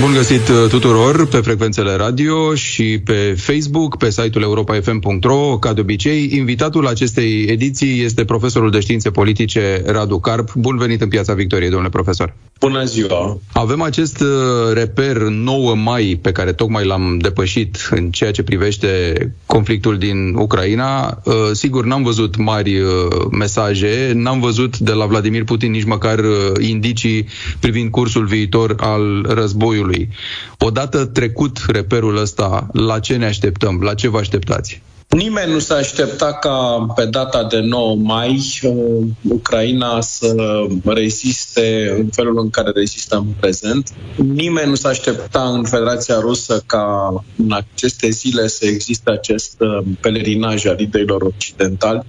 Bun găsit uh, tuturor pe frecvențele radio și pe Facebook, pe site-ul europafm.ro. Ca de obicei, invitatul acestei ediții este profesorul de științe politice Radu Carp. Bun venit în Piața Victoriei, domnule profesor. Bună ziua! Avem acest uh, reper 9 mai pe care tocmai l-am depășit în ceea ce privește conflictul din Ucraina. Uh, sigur, n-am văzut mari mesaje, n-am văzut de la Vladimir Putin nici măcar indicii privind cursul viitor al războiului anului. Odată trecut reperul ăsta, la ce ne așteptăm? La ce vă așteptați? Nimeni nu s-a așteptat ca pe data de 9 mai uh, Ucraina să reziste în felul în care rezistă în prezent. Nimeni nu s-a așteptat în Federația Rusă ca în aceste zile să existe acest uh, pelerinaj al liderilor occidentali.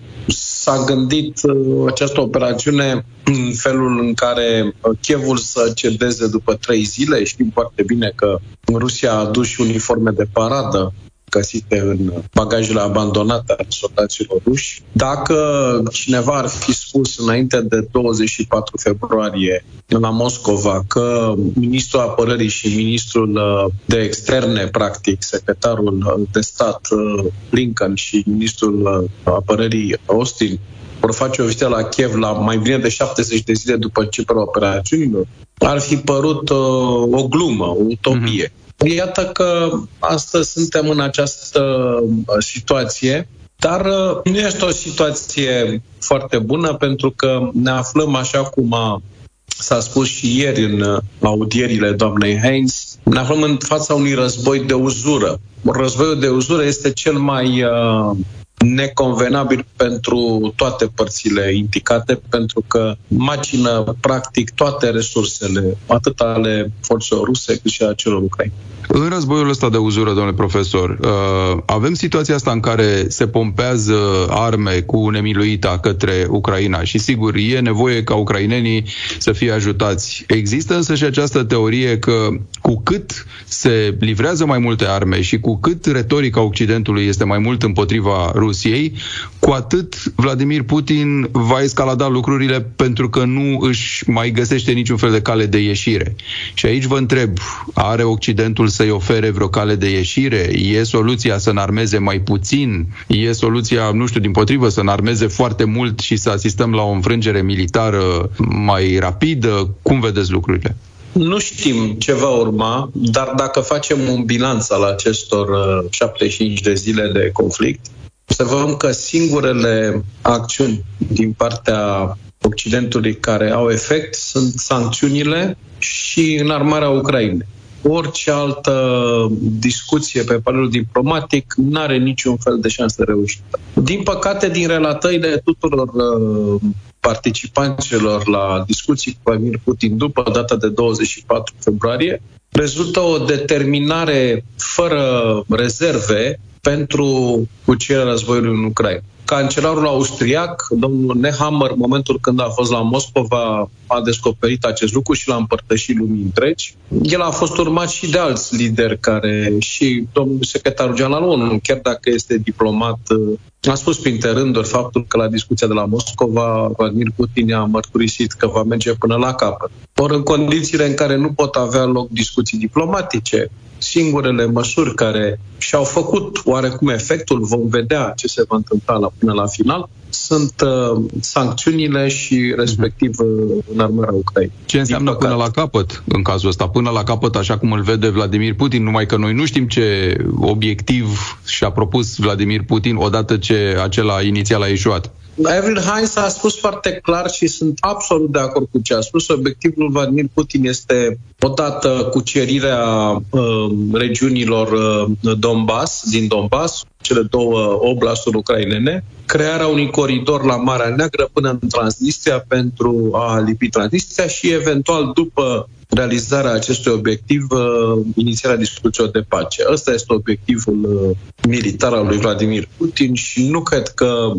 S-a gândit uh, această operațiune în felul în care Chievul să cedeze după trei zile. Știm foarte bine că Rusia a adus și uniforme de paradă găsite în bagajele abandonate ale soldaților ruși. Dacă cineva ar fi spus înainte de 24 februarie la Moscova că ministrul apărării și ministrul uh, de externe, practic, secretarul de stat uh, Lincoln și ministrul uh, apărării Austin vor face o vizită la Kiev la mai bine de 70 de zile după începerea operațiunilor, ar fi părut uh, o glumă, o utopie. Mm-hmm. Iată că astăzi suntem în această uh, situație, dar uh, nu este o situație foarte bună pentru că ne aflăm așa cum a s-a spus și ieri în uh, audierile doamnei Haynes, ne aflăm în fața unui război de uzură. Războiul de uzură este cel mai uh, neconvenabil pentru toate părțile indicate, pentru că macină practic toate resursele, atât ale forțelor ruse cât și a celor ucraini. În războiul ăsta de uzură, domnule profesor, uh, avem situația asta în care se pompează arme cu nemiluita către Ucraina și sigur e nevoie ca ucrainenii să fie ajutați. Există însă și această teorie că cu cât se livrează mai multe arme și cu cât retorica Occidentului este mai mult împotriva Rusiei, cu atât Vladimir Putin va escalada lucrurile pentru că nu își mai găsește niciun fel de cale de ieșire. Și aici vă întreb, are Occidentul să-i ofere vreo cale de ieșire? E soluția să înarmeze mai puțin? E soluția, nu știu, din potrivă, să înarmeze foarte mult și să asistăm la o înfrângere militară mai rapidă? Cum vedeți lucrurile? Nu știm ce va urma, dar dacă facem un bilanț al acestor 75 uh, de zile de conflict, observăm că singurele acțiuni din partea Occidentului care au efect sunt sancțiunile și înarmarea Ucrainei orice altă discuție pe planul diplomatic nu are niciun fel de șansă reușită. Din păcate, din relatările tuturor uh, participanților la discuții cu Vladimir Putin după data de 24 februarie, rezultă o determinare fără rezerve pentru cucerirea războiului în Ucraina. Cancelarul austriac, domnul Nehammer, în momentul când a fost la Moscova, a descoperit acest lucru și l-a împărtășit lumii întregi. El a fost urmat și de alți lideri care, și domnul secretarul general ONU, chiar dacă este diplomat, a spus printre rânduri faptul că la discuția de la Moscova, Vladimir Putin a mărturisit că va merge până la capăt. Ori în condițiile în care nu pot avea loc discuții diplomatice, singurele măsuri care și-au făcut oarecum efectul, vom vedea ce se va întâmpla la, până la final, sunt uh, sancțiunile și respectiv uh, înarmarea Ucrainei. Ce înseamnă până la capăt în cazul ăsta? Până la capăt, așa cum îl vede Vladimir Putin, numai că noi nu știm ce obiectiv și-a propus Vladimir Putin odată ce acela inițial a ieșuat. Evelyn Heinz a spus foarte clar și sunt absolut de acord cu ce a spus. Obiectivul Vladimir Putin este odată cucerirea uh, regiunilor uh, Donbass, din Donbass, cele două oblasturi ucrainene, crearea unui coridor la Marea Neagră până în Transnistria pentru a lipi Transnistria și eventual după realizarea acestui obiectiv, uh, inițierea discuțiilor de pace. Ăsta este obiectivul uh, militar al lui Vladimir Putin și nu cred că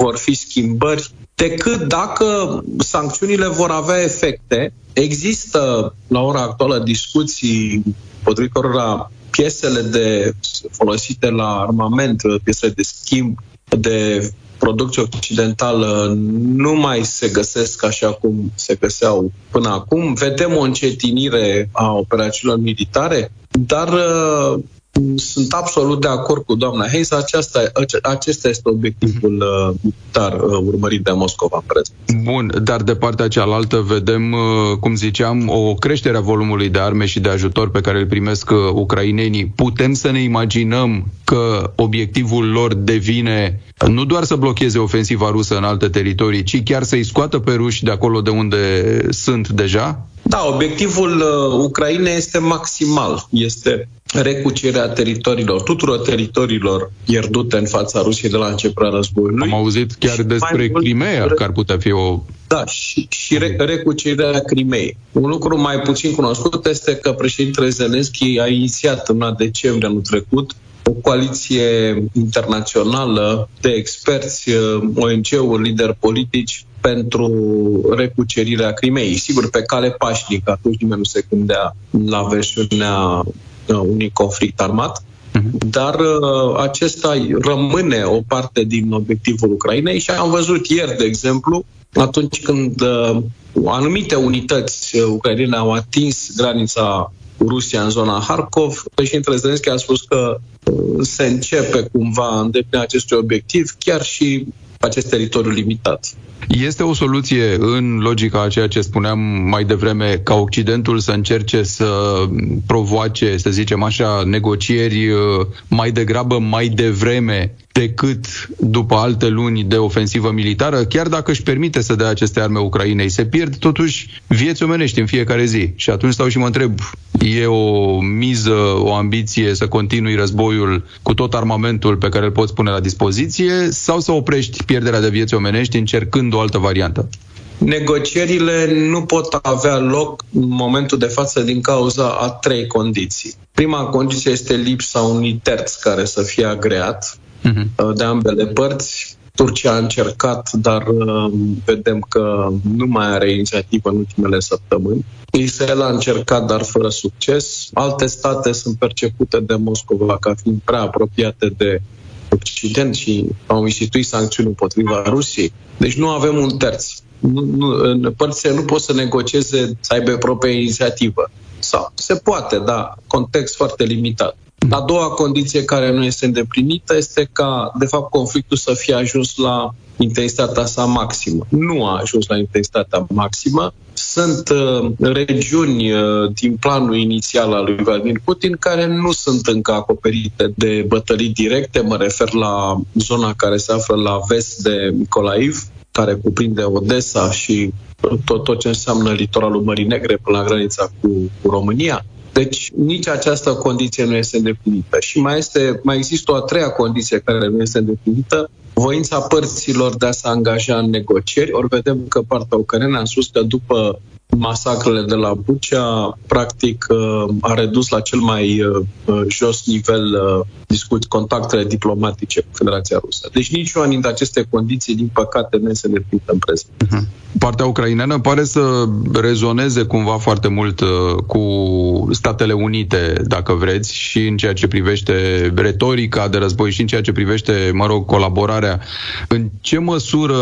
vor fi schimbări decât dacă sancțiunile vor avea efecte. Există la ora actuală discuții potrivit cărora piesele de folosite la armament, piesele de schimb de producție occidentală nu mai se găsesc așa cum se găseau până acum. Vedem o încetinire a operațiunilor militare, dar uh, sunt absolut de acord cu doamna Hayes. Aceasta, acesta este obiectivul uh, militar uh, urmărit de Moscova în prezent. Bun, dar de partea cealaltă vedem, uh, cum ziceam, o creștere a volumului de arme și de ajutor pe care îl primesc ucrainenii. Putem să ne imaginăm că obiectivul lor devine nu doar să blocheze ofensiva rusă în alte teritorii, ci chiar să-i scoată pe ruși de acolo de unde sunt deja? Da, obiectivul uh, Ucrainei este maximal. Este recucerea teritoriilor, tuturor teritoriilor pierdute în fața Rusiei de la începerea războiului. Am auzit chiar și despre Crimea, că ar putea fi o... Da, și, și re- recucerea Crimei. Un lucru mai puțin cunoscut este că președintele Zelensky a inițiat în decembrie anul trecut o coaliție internațională de experți, uh, ONG-uri, lideri politici pentru recucerirea Crimei. Sigur, pe cale pașnică, atunci nimeni nu se gândea la versiunea uh, unui conflict armat, mhm. dar uh, acesta rămâne o parte din obiectivul Ucrainei și am văzut ieri, de exemplu, atunci când uh, anumite unități uh, ucrainene au atins granița cu Rusia în zona Harkov, președintele Zelenski a spus că uh, se începe cumva îndeplinirea acestui obiectiv, chiar și acest teritoriu limitat. Este o soluție în logica a ceea ce spuneam mai devreme, ca Occidentul să încerce să provoace, să zicem așa, negocieri uh, mai degrabă mai devreme decât după alte luni de ofensivă militară, chiar dacă își permite să dea aceste arme Ucrainei. Se pierd totuși vieți omenești în fiecare zi. Și atunci stau și mă întreb, e o miză, o ambiție să continui războiul cu tot armamentul pe care îl poți pune la dispoziție sau să oprești pierderea de vieți omenești încercând o altă variantă? Negocierile nu pot avea loc în momentul de față din cauza a trei condiții. Prima condiție este lipsa unui terț care să fie agreat uh-huh. de ambele părți. Turcia a încercat, dar uh, vedem că nu mai are inițiativă în ultimele săptămâni. Israel a încercat, dar fără succes. Alte state sunt percepute de Moscova ca fiind prea apropiate de Occident și au instituit sancțiuni împotriva Rusiei. Deci nu avem un terț. Nu, nu, părțile nu pot să negocieze, să aibă propria inițiativă. Sau se poate, da, context foarte limitat. A doua condiție care nu este îndeplinită este ca, de fapt, conflictul să fie ajuns la intensitatea sa maximă. Nu a ajuns la intensitatea maximă. Sunt uh, regiuni uh, din planul inițial al lui Vladimir Putin care nu sunt încă acoperite de bătălii directe. Mă refer la zona care se află la vest de Micolaiv, care cuprinde Odessa și tot, tot ce înseamnă litoralul Mării Negre până la granița cu, cu România. Deci nici această condiție nu este îndeplinită. Și mai, este, mai există o a treia condiție care nu este îndeplinită, voința părților de a se angaja în negocieri. Ori vedem că partea ucraineană a spus că după masacrele de la Bucea, practic, uh, a redus la cel mai uh, uh, jos nivel discuți contactele diplomatice cu Federația Rusă. Deci niciuna dintre aceste condiții, din păcate, nu se îndeplinită în prezent. Mhm. Partea ucraineană pare să rezoneze cumva foarte mult cu Statele Unite, dacă vreți, și în ceea ce privește retorica de război și în ceea ce privește, mă rog, colaborarea. În ce măsură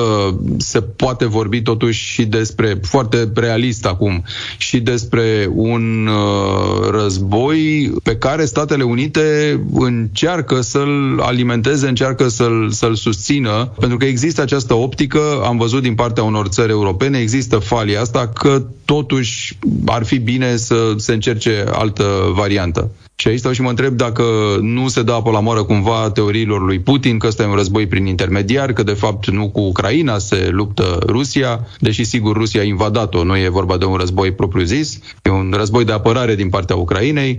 se poate vorbi totuși și despre foarte realist exist acum și despre un uh, război pe care Statele Unite încearcă să-l alimenteze, încearcă să-l, să-l susțină, pentru că există această optică, am văzut din partea unor țări europene, există falia asta că totuși ar fi bine să se încerce altă variantă. Și aici stau și mă întreb dacă nu se dă apă la moară cumva teoriilor lui Putin că ăsta e un război prin intermediar, că de fapt nu cu Ucraina se luptă Rusia, deși sigur Rusia a invadat-o, nu e vorba de un război propriu-zis, e un război de apărare din partea Ucrainei.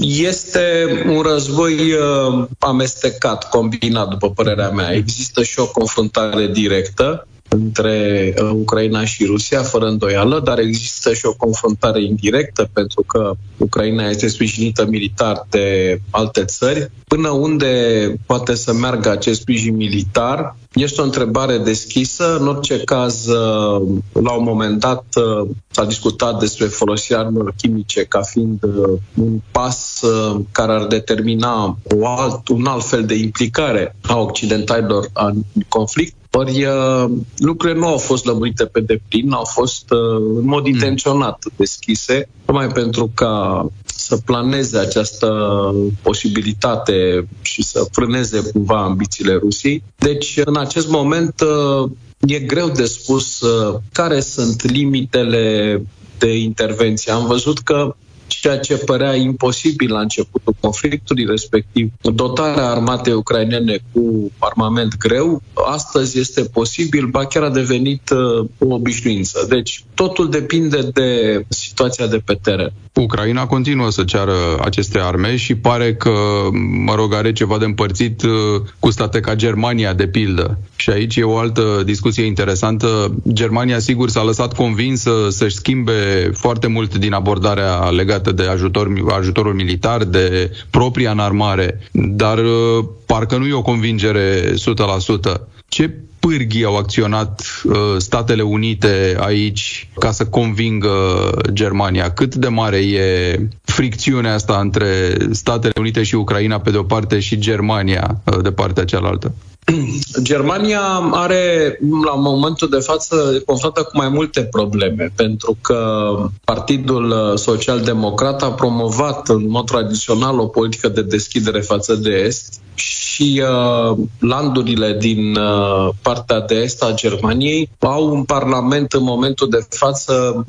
Este un război uh, amestecat, combinat, după părerea mea. Există și o confruntare directă între uh, Ucraina și Rusia, fără îndoială, dar există și o confruntare indirectă, pentru că Ucraina este sprijinită militar de alte țări. Până unde poate să meargă acest sprijin militar, Este o întrebare deschisă. În orice caz, uh, la un moment dat uh, s-a discutat despre folosirea armelor chimice ca fiind un pas care ar determina o alt, un alt fel de implicare a occidentalilor în conflict. Ori lucrurile nu au fost lămurite pe deplin, au fost în mod hmm. intenționat deschise, numai pentru ca să planeze această posibilitate și să frâneze cumva ambițiile Rusiei. Deci, în acest moment, e greu de spus uh, care sunt limitele de intervenție. Am văzut că ceea ce părea imposibil la începutul conflictului, respectiv dotarea armatei ucrainene cu armament greu, astăzi este posibil, ba chiar a devenit uh, o obișnuință. Deci totul depinde de situația de pe teren. Ucraina continuă să ceară aceste arme și pare că, mă rog, are ceva de împărțit uh, cu state ca Germania, de pildă. Și aici e o altă discuție interesantă. Germania, sigur, s-a lăsat convinsă să-și schimbe foarte mult din abordarea legată de ajutor, ajutorul militar, de propria înarmare, dar uh, parcă nu e o convingere 100%. Ce pârghii au acționat uh, Statele Unite aici ca să convingă Germania? Cât de mare e fricțiunea asta între Statele Unite și Ucraina pe de o parte și Germania uh, de partea cealaltă? Germania are, la momentul de față, confruntă cu mai multe probleme, pentru că Partidul Social-Democrat a promovat în mod tradițional o politică de deschidere față de Est și uh, landurile din uh, partea de est a Germaniei au un parlament în momentul de față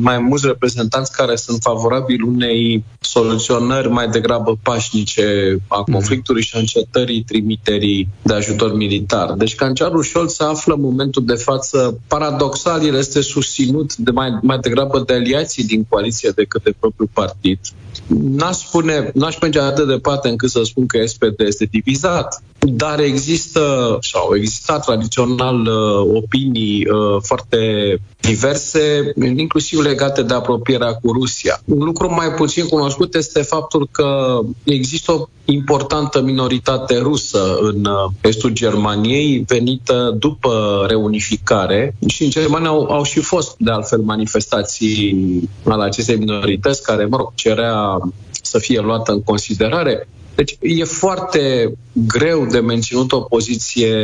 mai mulți reprezentanți care sunt favorabili unei soluționări mai degrabă pașnice a mhm. conflictului și a încetării trimiterii de ajutor militar. Deci cancerul Scholz se află în momentul de față, paradoxal, el este susținut de mai, mai degrabă de aliații din coaliție decât de propriul partid. N-aș spune, n-aș merge atât de departe încât să spun că SPD este divizat, dar există sau existat tradițional uh, opinii uh, foarte diverse, inclusiv legate de apropierea cu Rusia. Un lucru mai puțin cunoscut este faptul că există o importantă minoritate rusă în uh, estul Germaniei, venită după reunificare și în Germania au, au și fost, de altfel, manifestații ale acestei minorități care, mă rog, cerea să fie luată în considerare. Deci e foarte greu de menținut o poziție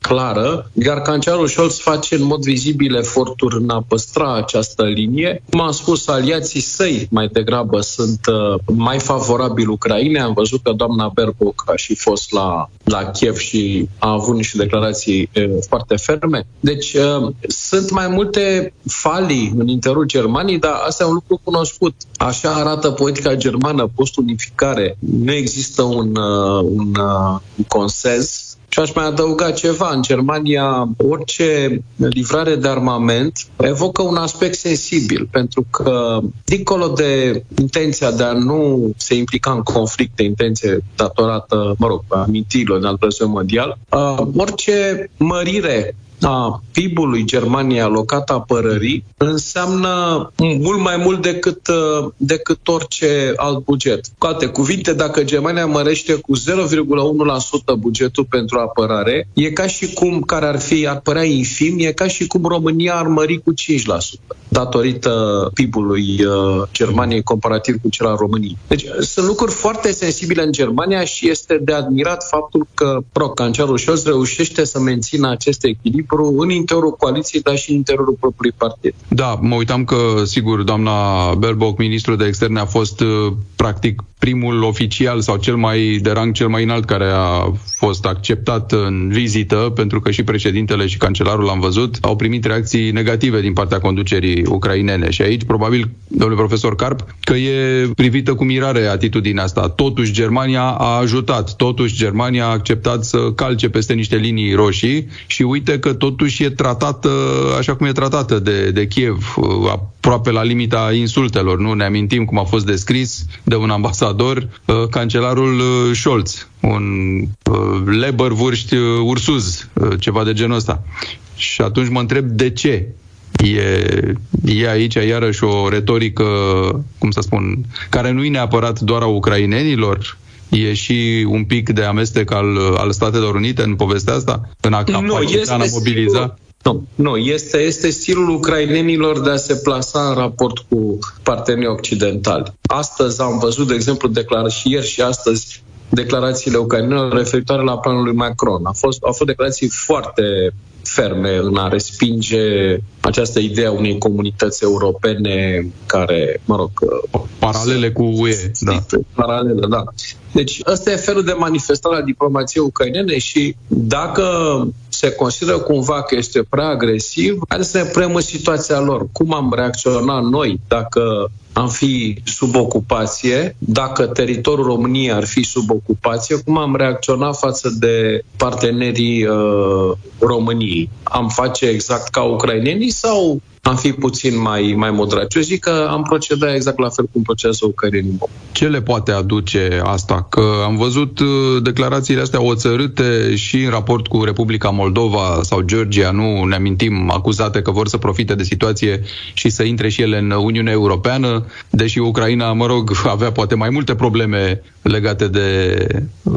clară, iar cancerul Scholz face în mod vizibil eforturi în a păstra această linie. Cum am spus, aliații săi mai degrabă sunt uh, mai favorabili Ucrainei. Am văzut că doamna Baerbock a și fost la, la Kiev și a avut niște declarații uh, foarte ferme. Deci uh, sunt mai multe falii în interiorul Germaniei, dar asta e un lucru cunoscut. Așa arată politica germană post-unificare nu există un, uh, un, uh, un consens și aș mai adăuga ceva. În Germania, orice livrare de armament evocă un aspect sensibil, pentru că, dincolo de intenția de a nu se implica în conflicte, intenție datorată, mă rog, amintirilor din al mondial, uh, orice mărire a PIB-ului Germaniei alocat apărării înseamnă mult mai mult decât, uh, decât orice alt buget. Cu alte cuvinte, dacă Germania mărește cu 0,1% bugetul pentru apărare, e ca și cum, care ar fi, ar părea infim, e ca și cum România ar mări cu 5% datorită PIB-ului uh, Germaniei comparativ cu cel al României. Deci sunt lucruri foarte sensibile în Germania și este de admirat faptul că pro, cancerul Scholz reușește să mențină acest echilibru în interiorul coaliției, dar și în interiorul propriului partid. Da, mă uitam că, sigur, doamna Baerbock, ministrul de externe, a fost uh, practic primul oficial sau cel mai de rang cel mai înalt care a fost acceptat în vizită, pentru că și președintele și cancelarul am văzut, au primit reacții negative din partea conducerii ucrainene. Și aici, probabil, domnule profesor Carp, că e privită cu mirare atitudinea asta. Totuși, Germania a ajutat, totuși, Germania a acceptat să calce peste niște linii roșii și uite că totuși e tratată așa cum e tratată de, de Kiev, aproape la limita insultelor. Nu ne amintim cum a fost descris de un ambasador, uh, cancelarul uh, Scholz, un uh, leber vârști ursuz, ceva de genul ăsta. Și atunci mă întreb de ce E, e aici iarăși o retorică, cum să spun, care nu e neapărat doar a ucrainenilor, E și un pic de amestec al, al Statelor Unite în povestea asta? În a capacita, în a mobiliza? Nu, nu este, este stilul ucrainenilor de a se plasa în raport cu partenerii occidentali. Astăzi am văzut, de exemplu, declară și ieri și astăzi declarațiile ucrainenilor referitoare la planul lui Macron. A fost, au fost declarații foarte ferme în a respinge această idee a unei comunități europene care, mă rog... Paralele cu UE, da. Paralele, da. Deci ăsta e felul de manifestare a diplomației ucrainene și dacă se consideră cumva că este prea agresiv, haideți să ne prem în situația lor. Cum am reacționat noi dacă am fi sub ocupație, dacă teritoriul României ar fi sub ocupație, cum am reacționat față de partenerii uh, României? Am face exact ca ucrainenii sau am fi puțin mai, mai moderat. Eu zic că am procedat exact la fel cum procedează ucrainenii. Ce le poate aduce asta? Că am văzut uh, declarațiile astea oțărâte și în raport cu Republica Moldova sau Georgia, nu ne amintim, acuzate că vor să profite de situație și să intre și ele în Uniunea Europeană, deși Ucraina, mă rog, avea poate mai multe probleme legate de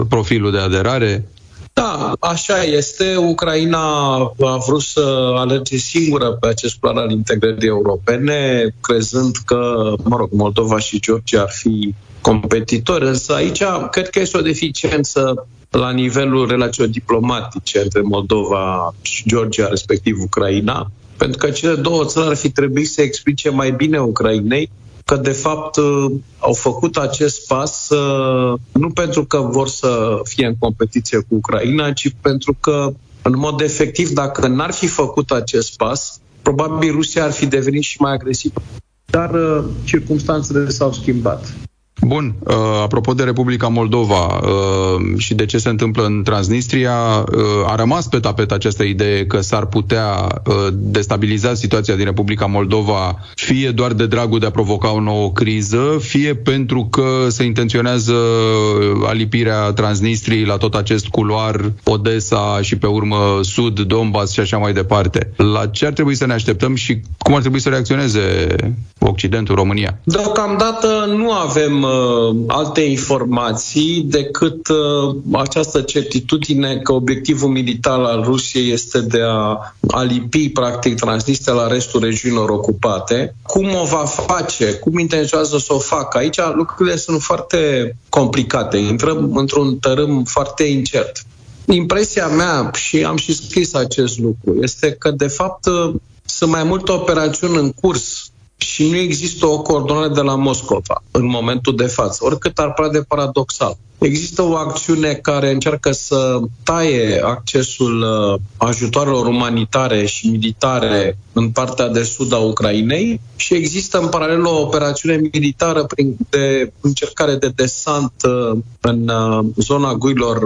profilul de aderare. Da, așa este. Ucraina a vrut să alerge singură pe acest plan al integrării europene, crezând că, mă rog, Moldova și Georgia ar fi competitori, însă aici cred că este o deficiență la nivelul relațiilor diplomatice între Moldova și Georgia, respectiv Ucraina, pentru că cele două țări ar fi trebuit să explice mai bine Ucrainei că de fapt uh, au făcut acest pas uh, nu pentru că vor să fie în competiție cu Ucraina, ci pentru că în mod efectiv, dacă n-ar fi făcut acest pas, probabil Rusia ar fi devenit și mai agresivă. Dar uh, circumstanțele s-au schimbat. Bun, uh, apropo de Republica Moldova uh, și de ce se întâmplă în Transnistria, uh, a rămas pe tapet această idee că s-ar putea uh, destabiliza situația din Republica Moldova, fie doar de dragul de a provoca o nouă criză, fie pentru că se intenționează alipirea Transnistriei la tot acest culoar, Odessa și pe urmă Sud, Donbass și așa mai departe. La ce ar trebui să ne așteptăm și cum ar trebui să reacționeze Occidentul, România? Deocamdată nu avem uh, alte informații decât uh, această certitudine că obiectivul militar al Rusiei este de a alipi practic Transnistria la restul regiunilor ocupate. Cum o va face? Cum intenționează să o facă? Aici lucrurile sunt foarte complicate. Intrăm într-un tărâm foarte incert. Impresia mea, și am și scris acest lucru, este că, de fapt, uh, sunt mai multe operațiuni în curs și nu există o coordonare de la Moscova în momentul de față, oricât ar părea de paradoxal. Există o acțiune care încearcă să taie accesul uh, ajutoarelor umanitare și militare în partea de sud a Ucrainei și există în paralel o operațiune militară prin de încercare de desant uh, în uh, zona guilor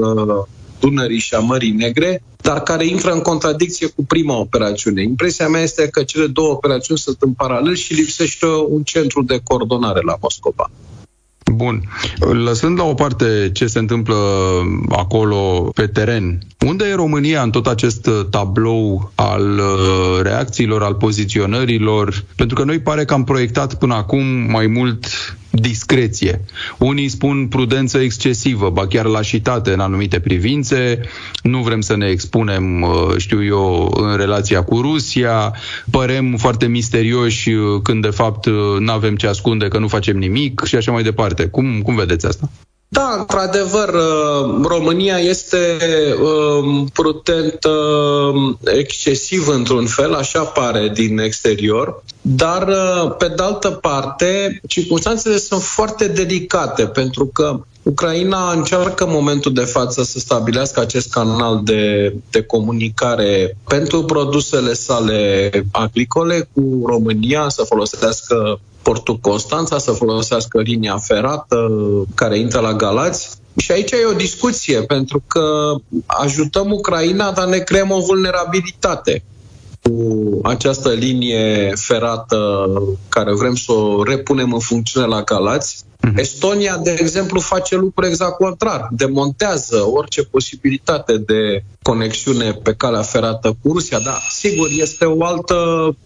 Dunării și a Mării Negre, dar care intră în contradicție cu prima operațiune. Impresia mea este că cele două operațiuni sunt în paralel și lipsește un centru de coordonare la Moscova. Bun. Lăsând la o parte ce se întâmplă acolo pe teren, unde e România în tot acest tablou al uh, reacțiilor, al poziționărilor? Pentru că noi pare că am proiectat până acum mai mult discreție. Unii spun prudență excesivă, ba chiar lașitate în anumite privințe, nu vrem să ne expunem, uh, știu eu, în relația cu Rusia, părem foarte misterioși uh, când de fapt uh, nu avem ce ascunde, că nu facem nimic și așa mai departe. Cum, cum vedeți asta? Da, într-adevăr, uh, România este um, prudentă um, excesiv într-un fel, așa pare din exterior, dar uh, pe de altă parte, circunstanțele sunt foarte delicate pentru că Ucraina încearcă în momentul de față să stabilească acest canal de, de comunicare pentru produsele sale agricole cu România, să folosească portul Constanța, să folosească linia ferată care intră la Galați. Și aici e o discuție, pentru că ajutăm Ucraina, dar ne creăm o vulnerabilitate cu această linie ferată care vrem să o repunem în funcțiune la Galați. Mhm. Estonia, de exemplu, face lucruri exact contrar. Demontează orice posibilitate de conexiune pe calea ferată cu Rusia, dar sigur este o altă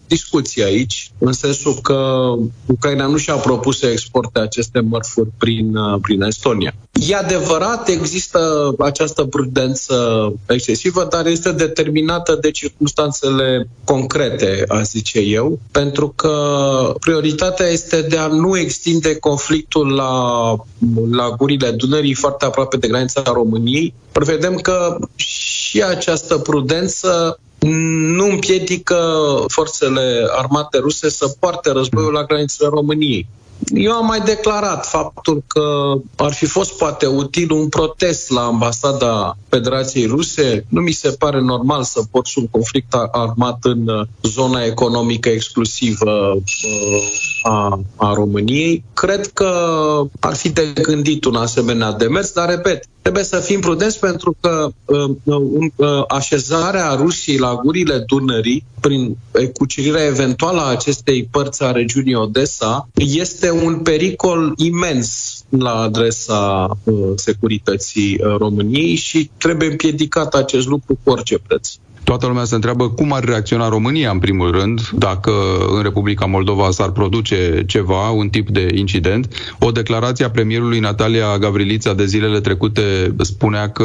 discuție aici, în sensul că Ucraina nu și-a propus să exporte aceste mărfuri prin, prin Estonia. E adevărat, există această prudență excesivă, dar este determinată de circunstanțele concrete, aș zice eu, pentru că prioritatea este de a nu extinde conflictul la, la gurile Dunării foarte aproape de granița României. Prevedem că și această prudență nu împiedică forțele armate ruse să poarte războiul la granițele României. Eu am mai declarat faptul că ar fi fost poate util un protest la ambasada Federației Ruse. Nu mi se pare normal să porți un conflict armat în uh, zona economică exclusivă uh, a, a României. Cred că ar fi de gândit un asemenea demers, dar repet, trebuie să fim prudenți pentru că uh, uh, așezarea Rusiei la gurile Dunării, prin cucerirea eventuală a acestei părți a regiunii Odessa, este un pericol imens la adresa uh, securității uh, României și trebuie împiedicat acest lucru cu orice preț. Toată lumea se întreabă cum ar reacționa România, în primul rând, dacă în Republica Moldova s-ar produce ceva, un tip de incident. O declarație a premierului Natalia Gavrilița de zilele trecute spunea că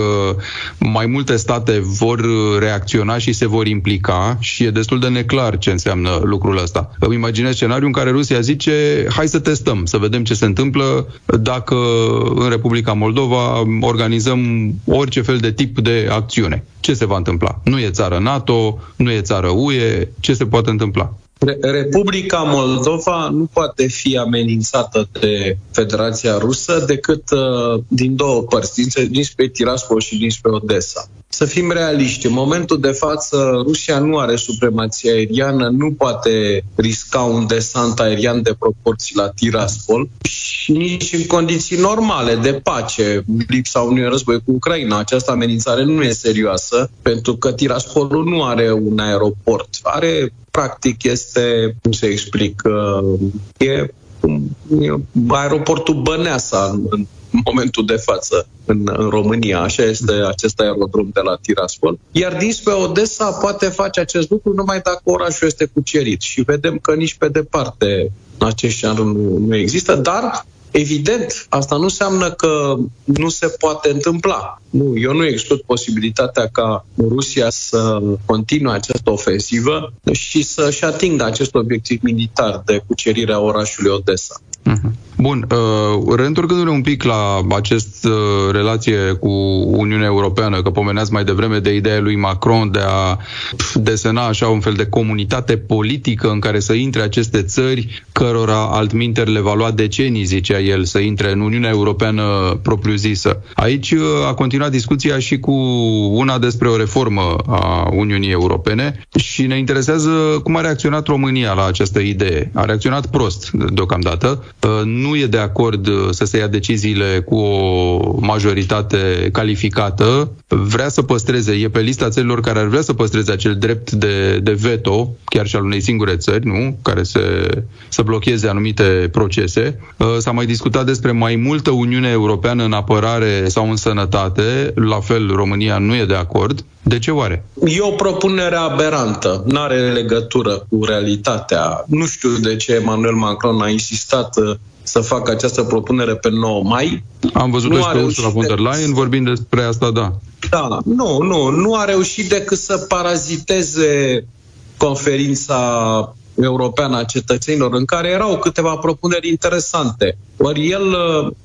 mai multe state vor reacționa și se vor implica și e destul de neclar ce înseamnă lucrul ăsta. Îmi imaginez scenariul în care Rusia zice hai să testăm, să vedem ce se întâmplă dacă în Republica Moldova organizăm orice fel de tip de acțiune. Ce se va întâmpla? Nu e țară NATO, nu e țară UE, ce se poate întâmpla? Republica Moldova nu poate fi amenințată de Federația Rusă decât uh, din două părți, dinspre, dinspre Tiraspol și dinspre Odessa. Să fim realiști, în momentul de față Rusia nu are supremație aeriană, nu poate risca un desant aerian de proporții la Tiraspol și nici în condiții normale de pace, lipsa unui război cu Ucraina. Această amenințare nu e serioasă pentru că Tiraspolul nu are un aeroport. Are practic este, cum se explic, e, e aeroportul Băneasa în, în momentul de față în, în România. Așa este acest aerodrom de la Tiraspol. Iar dinspre Odessa poate face acest lucru numai dacă orașul este cucerit. Și vedem că nici pe departe acești ani nu, nu există, dar Evident, asta nu înseamnă că nu se poate întâmpla. Nu, eu nu exclud posibilitatea ca Rusia să continue această ofensivă și să-și atingă acest obiectiv militar de cucerire a orașului Odessa. Mhm. Bun, uh, reîntorcându-ne un pic la această uh, relație cu Uniunea Europeană, că pomeneați mai devreme de ideea lui Macron de a desena așa un fel de comunitate politică în care să intre aceste țări, cărora altminter le va lua decenii, zicea el, să intre în Uniunea Europeană propriu-zisă. Aici uh, a continuat discuția și cu una despre o reformă a Uniunii Europene și ne interesează cum a reacționat România la această idee. A reacționat prost deocamdată. Nu nu e de acord uh, să se ia deciziile cu o majoritate calificată, vrea să păstreze, e pe lista țărilor care ar vrea să păstreze acel drept de, de veto, chiar și al unei singure țări, nu? Care se, să blocheze anumite procese. Uh, s-a mai discutat despre mai multă Uniune Europeană în apărare sau în sănătate, la fel România nu e de acord. De ce oare? E o propunere aberantă, nu are legătură cu realitatea. Nu știu de ce Emmanuel Macron a insistat uh, să facă această propunere pe 9 mai. Am văzut-o și pe Ursula von der Leyen de... vorbind despre asta, da. Da, nu, nu, nu a reușit decât să paraziteze conferința europeană a cetățenilor, în care erau câteva propuneri interesante. Ori el,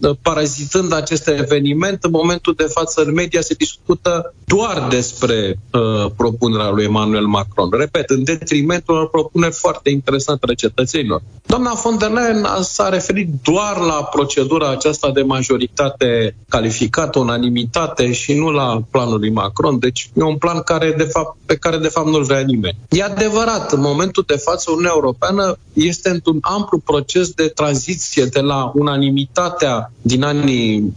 uh, parazitând acest eveniment, în momentul de față în media se discută doar despre uh, propunerea lui Emmanuel Macron. Repet, în detrimentul unor propuneri foarte interesante ale cetățenilor. Doamna von der Leyen s-a referit doar la procedura aceasta de majoritate calificată, unanimitate și nu la planul lui Macron. Deci e un plan care, de fapt, pe care de fapt nu-l vrea nimeni. E adevărat, în momentul de față Uniunea Europeană este într-un amplu proces de tranziție de la unanimitatea din anii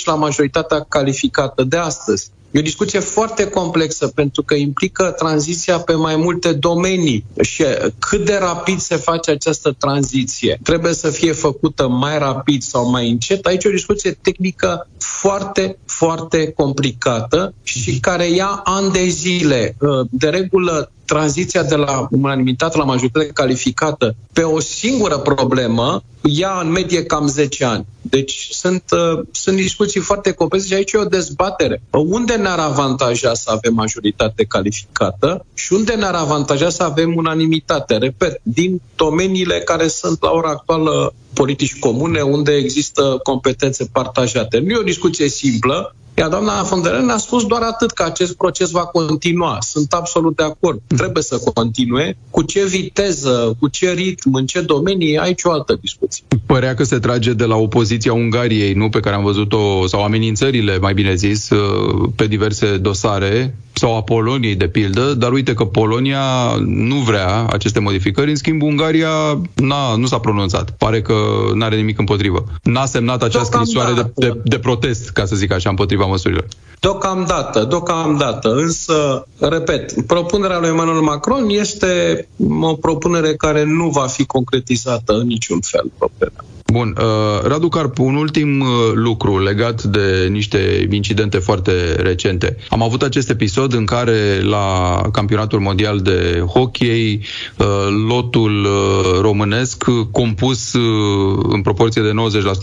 50-60 la majoritatea calificată de astăzi. E o discuție foarte complexă pentru că implică tranziția pe mai multe domenii și cât de rapid se face această tranziție. Trebuie să fie făcută mai rapid sau mai încet. Aici e o discuție tehnică foarte, foarte complicată și care ia ani de zile. De regulă, tranziția de la unanimitate la majoritate calificată pe o singură problemă ia în medie cam 10 ani. Deci sunt, uh, sunt discuții foarte complexe și aici e o dezbatere. Unde ne-ar avantaja să avem majoritate calificată și unde ne-ar avantaja să avem unanimitate? Repet, din domeniile care sunt la ora actuală politici comune, unde există competențe partajate. Nu e o discuție simplă, iar doamna von der Leyen a spus doar atât, că acest proces va continua. Sunt absolut de acord. Trebuie să continue. Cu ce viteză, cu ce ritm, în ce domenii, aici o altă discuție. Părea că se trage de la opoziția Ungariei, nu pe care am văzut-o, sau amenințările, mai bine zis, uh, pe diverse dosare, sau a Poloniei, de pildă, dar uite că Polonia nu vrea aceste modificări, în schimb Ungaria n-a, nu s-a pronunțat. Pare că nu are nimic împotrivă. N-a semnat această scrisoare de, de, de protest, ca să zic așa, împotriva măsurilor. Deocamdată, deocamdată. Însă, repet, propunerea lui Emmanuel Macron este o propunere care nu va fi concretizată în niciun fel. Propunerea. Bun, uh, Radu Carp, un ultim uh, lucru legat de niște incidente foarte recente. Am avut acest episod în care la campionatul mondial de hockey uh, lotul uh, românesc compus uh, în proporție de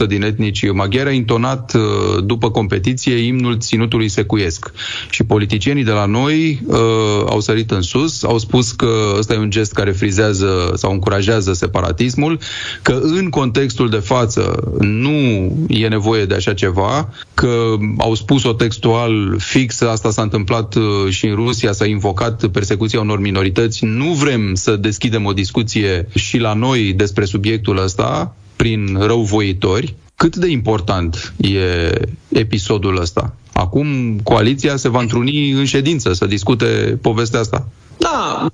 90% din etnici maghiari a intonat uh, după competiție imnul ținutului secuiesc. Și politicienii de la noi uh, au sărit în sus, au spus că ăsta e un gest care frizează sau încurajează separatismul, că în contextul de față nu e nevoie de așa ceva, că au spus-o textual fix, asta s-a întâmplat uh, și în Rusia, s-a invocat persecuția unor minorități, nu vrem să deschidem o discuție și la noi despre subiectul ăsta, prin răuvoitori, cât de important e episodul ăsta? Acum coaliția se va întruni în ședință să discute povestea asta. Da,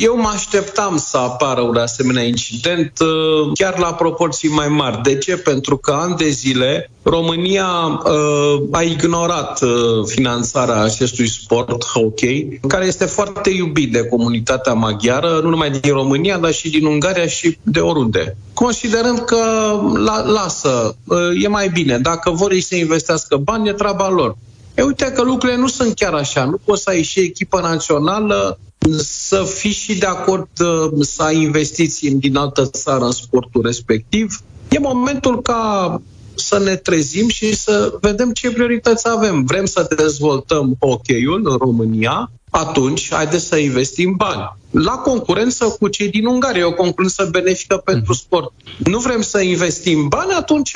eu mă așteptam să apară un asemenea incident uh, chiar la proporții mai mari. De ce? Pentru că ani de zile România uh, a ignorat uh, finanțarea acestui sport hockey, care este foarte iubit de comunitatea maghiară, nu numai din România, dar și din Ungaria și de oriunde. Considerând că la, lasă, uh, e mai bine, dacă vor ei să investească bani, e treaba lor. E uite că lucrurile nu sunt chiar așa. Nu poți să ai și echipă națională să fii și de acord uh, să ai investiții din altă țară în sportul respectiv. E momentul ca să ne trezim și să vedem ce priorități avem. Vrem să dezvoltăm hockey-ul în România, atunci haideți să investim bani. La concurență cu cei din Ungaria, o concurență benefică pentru mhm. sport. Nu vrem să investim bani, atunci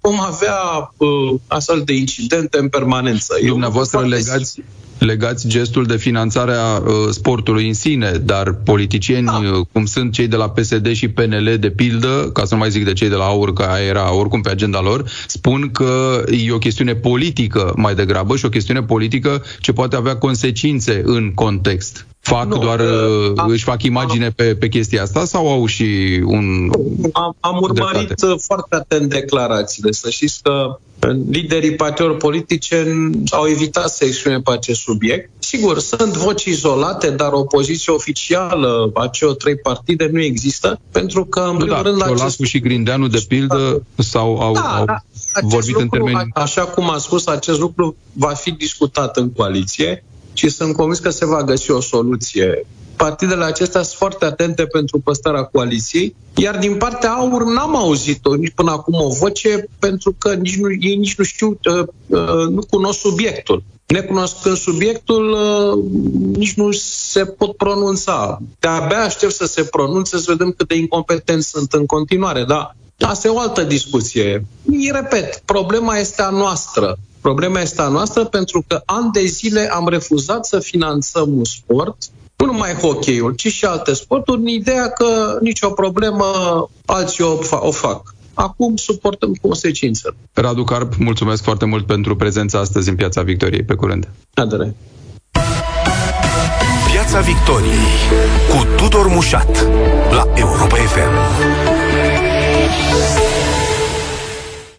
vom avea uh, astfel de incidente în permanență. Dumneavoastră legați, legați gestul de finanțare a uh, sportului în sine, dar politicieni, da. uh, cum sunt cei de la PSD și PNL, de pildă, ca să nu mai zic de cei de la AUR, că aia era oricum pe agenda lor, spun că e o chestiune politică mai degrabă și o chestiune politică ce poate avea consecințe în context. Fac nu, doar, uh, am, își fac imagine am, pe, pe chestia asta sau au și un... Am, am urmărit dreptate? foarte atent declarațiile. Să știți că liderii partidelor politice au evitat să exprime pe acest subiect. Sigur, sunt voci izolate, dar o poziție oficială a celor trei partide nu există, pentru că, în primul da, rând, acest... și Grindeanu, de pildă, sau au, da, au da, vorbit lucru, în termeni... Așa cum am spus, acest lucru va fi discutat în coaliție și sunt convins că se va găsi o soluție. Partidele acestea sunt foarte atente pentru păstrarea coaliției, iar din partea AUR n-am auzit-o nici până acum o voce, pentru că nici nu, ei nici nu știu, uh, uh, nu cunosc subiectul. Necunoscând subiectul, uh, nici nu se pot pronunța. De-abia aștept să se pronunțe, să vedem cât de incompetenți sunt în continuare, dar Asta e o altă discuție. Repet, problema este a noastră. Problema este a noastră pentru că ani de zile am refuzat să finanțăm un sport, nu numai hockey-ul, ci și alte sporturi, în ideea că nicio problemă alții o, o fac. Acum suportăm consecințele. Radu Carp, mulțumesc foarte mult pentru prezența astăzi în Piața Victoriei. Pe curând! Adere. Piața Victoriei cu Tudor Mușat la Europa FM.